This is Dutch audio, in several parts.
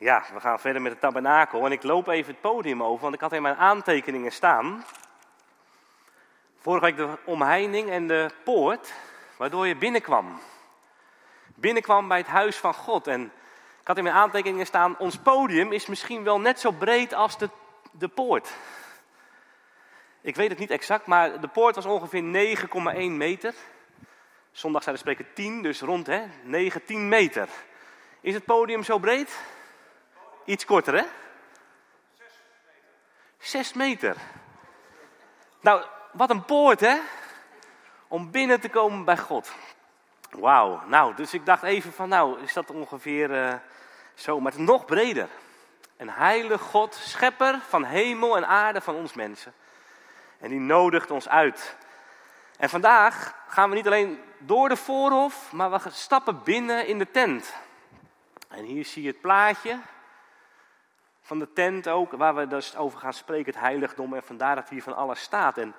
Ja, we gaan verder met de tabernakel. En ik loop even het podium over, want ik had in mijn aantekeningen staan. Vorige week de omheining en de poort, waardoor je binnenkwam. Binnenkwam bij het huis van God. En ik had in mijn aantekeningen staan, ons podium is misschien wel net zo breed als de, de poort. Ik weet het niet exact, maar de poort was ongeveer 9,1 meter. Zondag zei de spreker 10, dus rond hè, 9, 10 meter. Is het podium zo breed? Iets korter, hè? Zes meter. Nou, wat een poort, hè? Om binnen te komen bij God. Wauw. Nou, dus ik dacht even van, nou, is dat ongeveer uh, zo, maar het is nog breder. Een heilige God, schepper van hemel en aarde van ons mensen. En die nodigt ons uit. En vandaag gaan we niet alleen door de voorhof, maar we stappen binnen in de tent. En hier zie je het plaatje van de tent ook, waar we dus over gaan spreken, het heiligdom. En vandaar dat hier van alles staat. En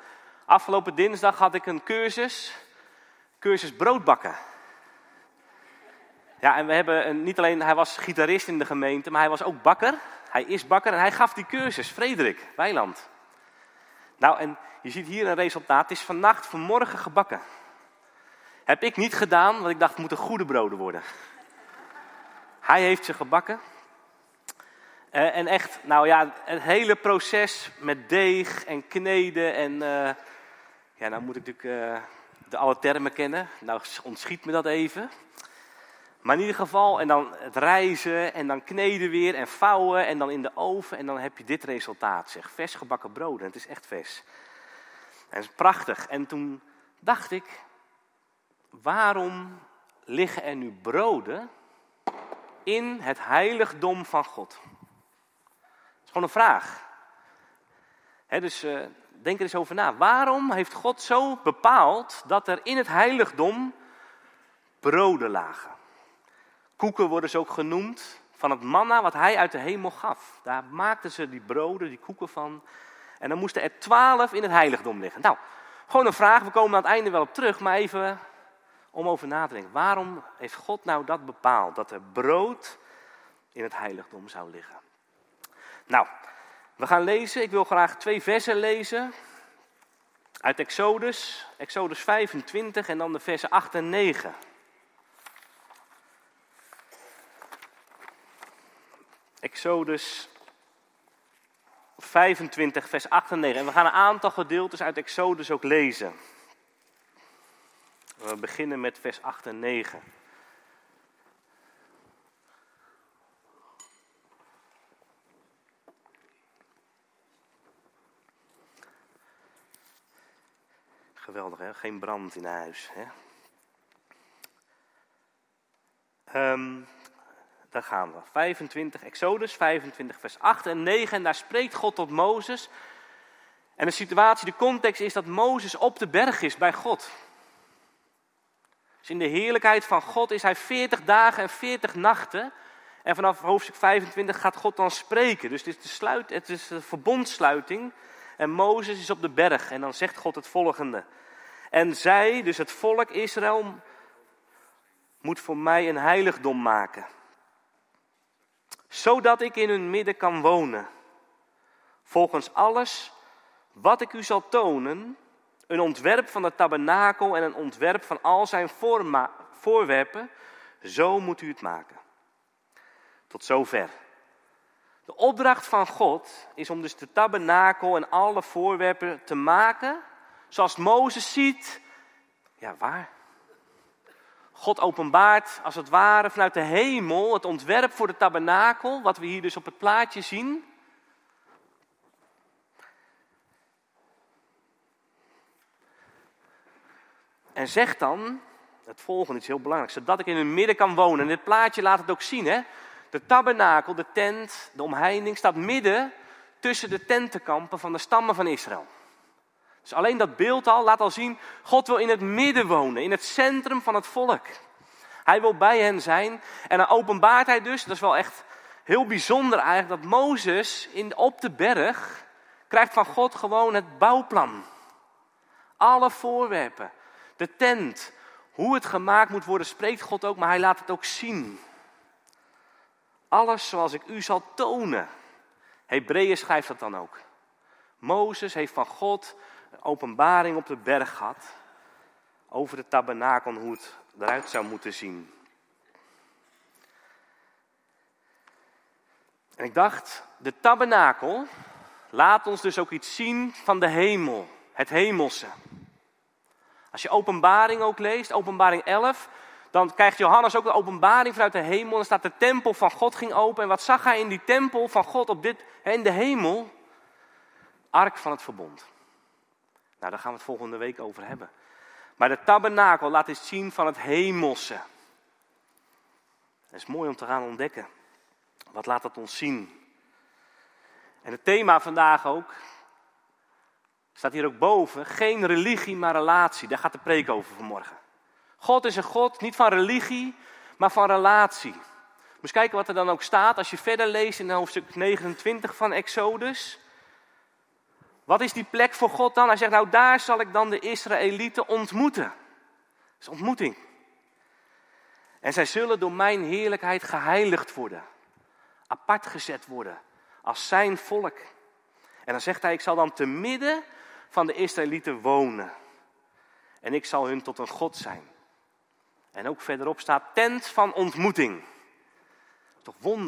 afgelopen dinsdag had ik een cursus, cursus broodbakken. Ja, en we hebben een, niet alleen, hij was gitarist in de gemeente, maar hij was ook bakker. Hij is bakker en hij gaf die cursus, Frederik Weiland. Nou, en je ziet hier een resultaat. Het is vannacht, vanmorgen gebakken. Heb ik niet gedaan, want ik dacht het moeten goede broden worden. Hij heeft ze gebakken. Uh, en echt, nou ja, het hele proces met deeg en kneden en... Uh, ja, nou moet ik natuurlijk uh, de alle termen kennen. Nou ontschiet me dat even. Maar in ieder geval, en dan het rijzen en dan kneden weer en vouwen en dan in de oven. En dan heb je dit resultaat, zeg. Vers gebakken broden, het is echt vers. En het is prachtig. En toen dacht ik, waarom liggen er nu broden in het heiligdom van God? Is gewoon een vraag. dus uh, denk er eens over na. Waarom heeft God zo bepaald dat er in het heiligdom broden lagen? Koeken worden ze ook genoemd van het manna wat hij uit de hemel gaf. Daar maakten ze die broden, die koeken van. En dan moesten er twaalf in het heiligdom liggen. Nou, gewoon een vraag, we komen aan het einde wel op terug, maar even om over na te denken. Waarom heeft God nou dat bepaald, dat er brood in het heiligdom zou liggen? Nou, we gaan lezen. Ik wil graag twee versen lezen. Uit Exodus, Exodus 25 en dan de versen 8 en 9. Exodus 25, vers 8 en 9. En we gaan een aantal gedeeltes uit Exodus ook lezen. We beginnen met vers 8 en 9. Geweldig, hè? Geen brand in huis. Hè? Um, daar gaan we. 25, Exodus 25, vers 8 en 9. En daar spreekt God tot Mozes. En de situatie, de context is dat Mozes op de berg is bij God. Dus in de heerlijkheid van God is hij 40 dagen en 40 nachten. En vanaf hoofdstuk 25 gaat God dan spreken. Dus het is de, sluit, het is de verbondsluiting. En Mozes is op de berg. En dan zegt God het volgende. En zij, dus het volk Israël, moet voor mij een heiligdom maken zodat ik in hun midden kan wonen. Volgens alles wat ik u zal tonen, een ontwerp van de tabernakel en een ontwerp van al zijn voorwerpen, zo moet u het maken. Tot zover. De opdracht van God is om dus de tabernakel en alle voorwerpen te maken, zoals Mozes ziet. Ja, waar? God openbaart als het ware vanuit de hemel het ontwerp voor de tabernakel, wat we hier dus op het plaatje zien. En zegt dan het volgende, is heel belangrijk, zodat ik in hun midden kan wonen. En dit plaatje laat het ook zien, hè. De tabernakel, de tent, de omheining staat midden tussen de tentenkampen van de stammen van Israël. Dus alleen dat beeld al laat al zien, God wil in het midden wonen, in het centrum van het volk. Hij wil bij hen zijn. En dan openbaart hij dus, dat is wel echt heel bijzonder eigenlijk, dat Mozes in, op de berg krijgt van God gewoon het bouwplan. Alle voorwerpen, de tent, hoe het gemaakt moet worden, spreekt God ook, maar hij laat het ook zien. Alles zoals ik u zal tonen. Hebreeën schrijft dat dan ook. Mozes heeft van God een openbaring op de berg gehad. Over de tabernakel, hoe het eruit zou moeten zien. En ik dacht, de tabernakel laat ons dus ook iets zien van de hemel, het hemelse. Als je openbaring ook leest, openbaring 11, dan krijgt Johannes ook de openbaring vanuit de hemel. Dan staat de tempel van God ging open. En wat zag hij in die tempel van God op dit, in de hemel? Ark van het verbond. Nou, daar gaan we het volgende week over hebben. Maar de tabernakel laat iets zien van het hemelse. Dat is mooi om te gaan ontdekken. Wat laat dat ons zien? En het thema vandaag ook, staat hier ook boven, geen religie, maar relatie. Daar gaat de preek over vanmorgen. God is een God niet van religie, maar van relatie. Moet kijken wat er dan ook staat als je verder leest in hoofdstuk 29 van Exodus. Wat is die plek voor God dan? Hij zegt, nou daar zal ik dan de Israëlieten ontmoeten. Dat is ontmoeting. En zij zullen door mijn heerlijkheid geheiligd worden. Apart gezet worden. Als zijn volk. En dan zegt hij, ik zal dan te midden van de Israëlieten wonen. En ik zal hun tot een God zijn. En ook verderop staat tent van ontmoeting. Toch wonder